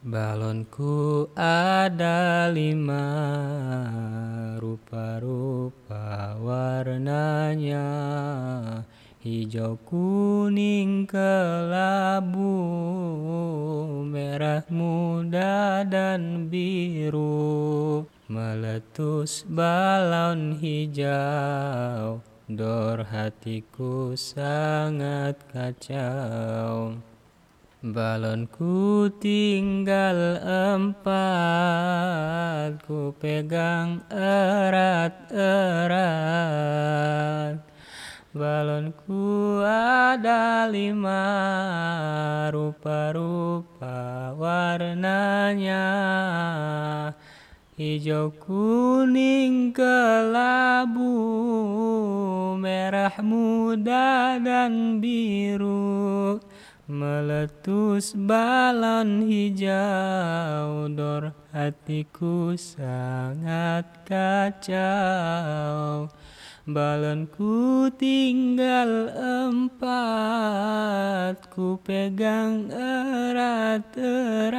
Balonku ada lima rupa-rupa warnanya. Hijau, kuning, kelabu, merah muda dan biru. Meletus balon hijau Dor hatiku sangat kacau Balonku tinggal empat, ku pegang erat-erat. Balonku ada lima, rupa-rupa warnanya. Hijau, kuning, kelabu, merah muda dan biru Meletus balon hijau Dor hatiku sangat kacau. Balonku tinggal empat Ku pegang erat-erat